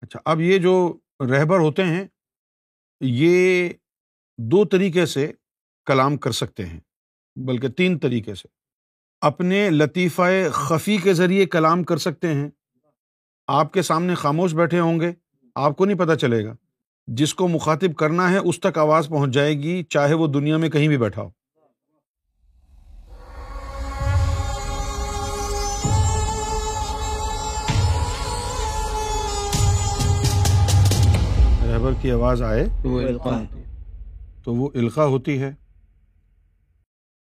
اچھا اب یہ جو رہبر ہوتے ہیں، یہ دو طریقے سے کلام کر سکتے ہیں، بلکہ تین طریقے سے۔ اپنے لطیفہ خفی کے ذریعے کلام کر سکتے ہیں۔ آپ کے سامنے خاموش بیٹھے ہوں گے، آپ کو نہیں پتہ چلے گا۔ جس کو مخاطب کرنا ہے، اس تک آواز پہنچ جائے گی، چاہے وہ دنیا میں کہیں بھی بیٹھا ہو۔ کی آواز آئے تو وہ القا ہوتی ہے۔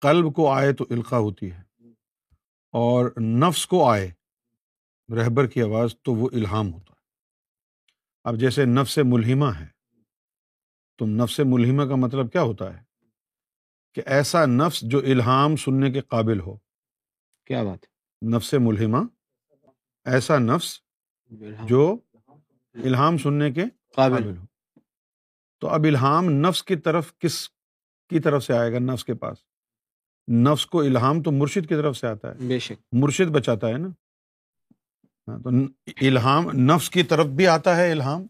قلب کو آئے تو القا ہوتی ہے۔ اور نفس کو آئے رہبر کی آواز تو وہ الہام ہوتا ہے۔ اب جیسے نفس ملحمہ ہے تو نفس ملحمہ کا مطلب کیا ہوتا ہے؟ کہ ایسا نفس جو الہام سننے کے قابل ہو۔ کیا بات نفس ملحمہ ایسا نفس جو الہام سننے کے قابل ہو۔ تو اب الہام نفس کی طرف کس کی طرف سے آئے گا نفس کے پاس؟ نفس کو الہام تو مرشد کی طرف سے آتا ہے۔ بے شک۔ مرشد بچاتا ہے نا؟ ہاں، تو الہام نفس کی طرف بھی آتا ہے الہام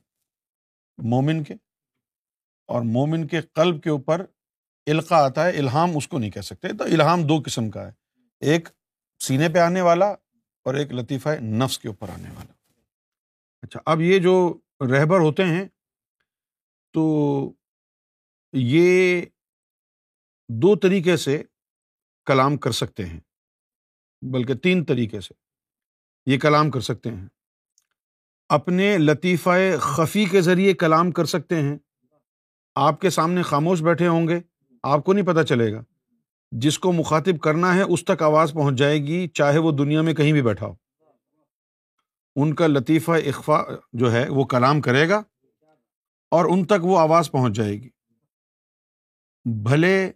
مومن کے اور مومن کے قلب کے اوپر القا آتا ہے الہام اس کو نہیں کہہ سکتے۔ تو الہام دو قسم کا ہے۔ ایک سینے پہ آنے والا اور ایک لطیفہ نفس کے اوپر آنے والا۔ اچھا اب یہ جو رہبر ہوتے ہیں تو یہ دو طریقے سے کلام کر سکتے ہیں، بلکہ تین طریقے سے یہ کلام کر سکتے ہیں۔ اپنے لطیفہ خفی کے ذریعے کلام کر سکتے ہیں۔ آپ کے سامنے خاموش بیٹھے ہوں گے، آپ کو نہیں پتہ چلے گا۔ جس کو مخاطب کرنا ہے، اس تک آواز پہنچ جائے گی، چاہے وہ دنیا میں کہیں بھی بیٹھا ہو۔ ان کا لطیفہ اخفا جو ہے، وہ کلام کرے گا۔ اور ان تک وہ آواز پہنچ جائے گی۔ بھلے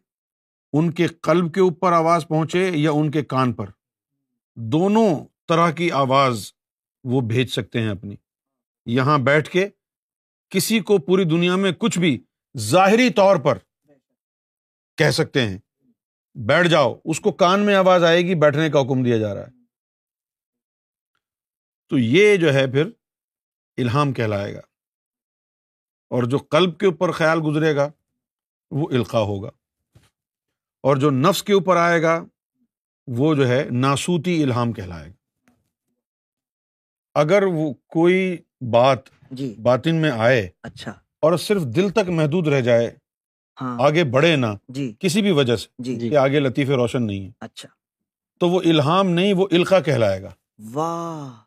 ان کے قلب کے اوپر آواز پہنچے یا ان کے کان پر۔ دونوں طرح کی آواز وہ بھیج سکتے ہیں اپنی۔ یہاں بیٹھ کے کسی کو پوری دنیا میں کچھ بھی ظاہری طور پر کہہ سکتے ہیں۔ بیٹھ جاؤ، اس کو کان میں آواز آئے گی، بیٹھنے کا حکم دیا جا رہا ہے۔ تو یہ جو ہے پھر الہام کہلائے گا۔ اور جو قلب کے اوپر خیال گزرے گا وہ القا ہوگا۔ اور جو نفس کے اوپر آئے گا وہ جو ہے ناسوتی الہام کہلائے گا۔ اگر وہ کوئی بات جی۔ باطن میں آئے اچھا۔ اور صرف دل تک محدود رہ جائے ہاں۔ آگے بڑھے نہ جی۔ کسی بھی وجہ سے جی۔ کہ آگے لطیفے روشن نہیں ہے۔ اچھا۔ تو وہ الہام نہیں وہ القا کہلائے گا۔ واہ۔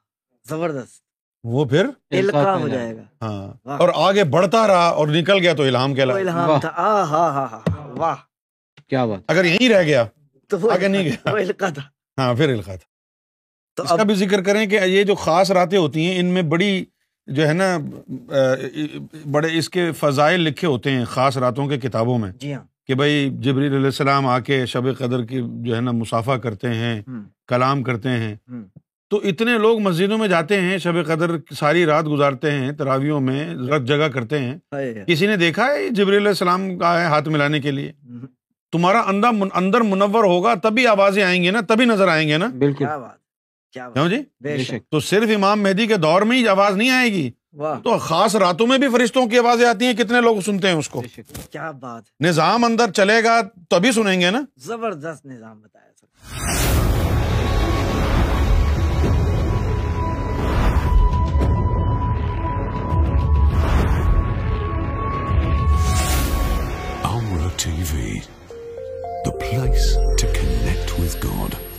زبردست۔ وہ پھر القا ہو جائے گا۔ ہاں۔ اور آگے بڑھتا رہا اور نکل گیا تو الہام وہ کہلائے الہام۔ تھا۔ آ واہ۔ کیا بات۔ اگر یہیں رہ گیا تو وہ آگے نہیں گیا۔ وہ القا تھا۔ ہاں پھر القا تھا۔ تو اس کا اب بھی ذکر کریں کہ یہ جو خاص راتیں ہوتی ہیں ان میں بڑی جو ہے نا بڑے اس کے فضائل لکھے ہوتے ہیں خاص راتوں کے کتابوں میں۔ جی ہاں۔ کہ بھائی جبریل علیہ السلام آ کے شب قدر کی جو ہے نا مسافہ کرتے ہیں کلام کرتے ہیں۔ تو اتنے لوگ مسجدوں میں جاتے ہیں شب قدر ساری رات گزارتے ہیں تراویوں میں رت جگہ کرتے ہیں۔ کسی نے دیکھا ہے جبریل علیہ السلام کا ہے ہاتھ ملانے کے لیے؟ تمہارا اندر اندر منور ہوگا تبھی آوازیں آئیں گی نا تبھی نظر آئیں گے نا۔ بالکل۔ کیا بات کیا بات۔ کیوں جی؟ تو صرف امام مہدی کے دور میں ہی آواز نہیں آئے گی؟ تو خاص راتوں میں بھی فرشتوں کی آوازیں آتی ہیں کتنے لوگ سنتے ہیں اس کو؟ کیا بات۔ نظام اندر چلے گا تبھی سنیں گے نا؟ زبردست نظام بتایا سر۔ To connect with God.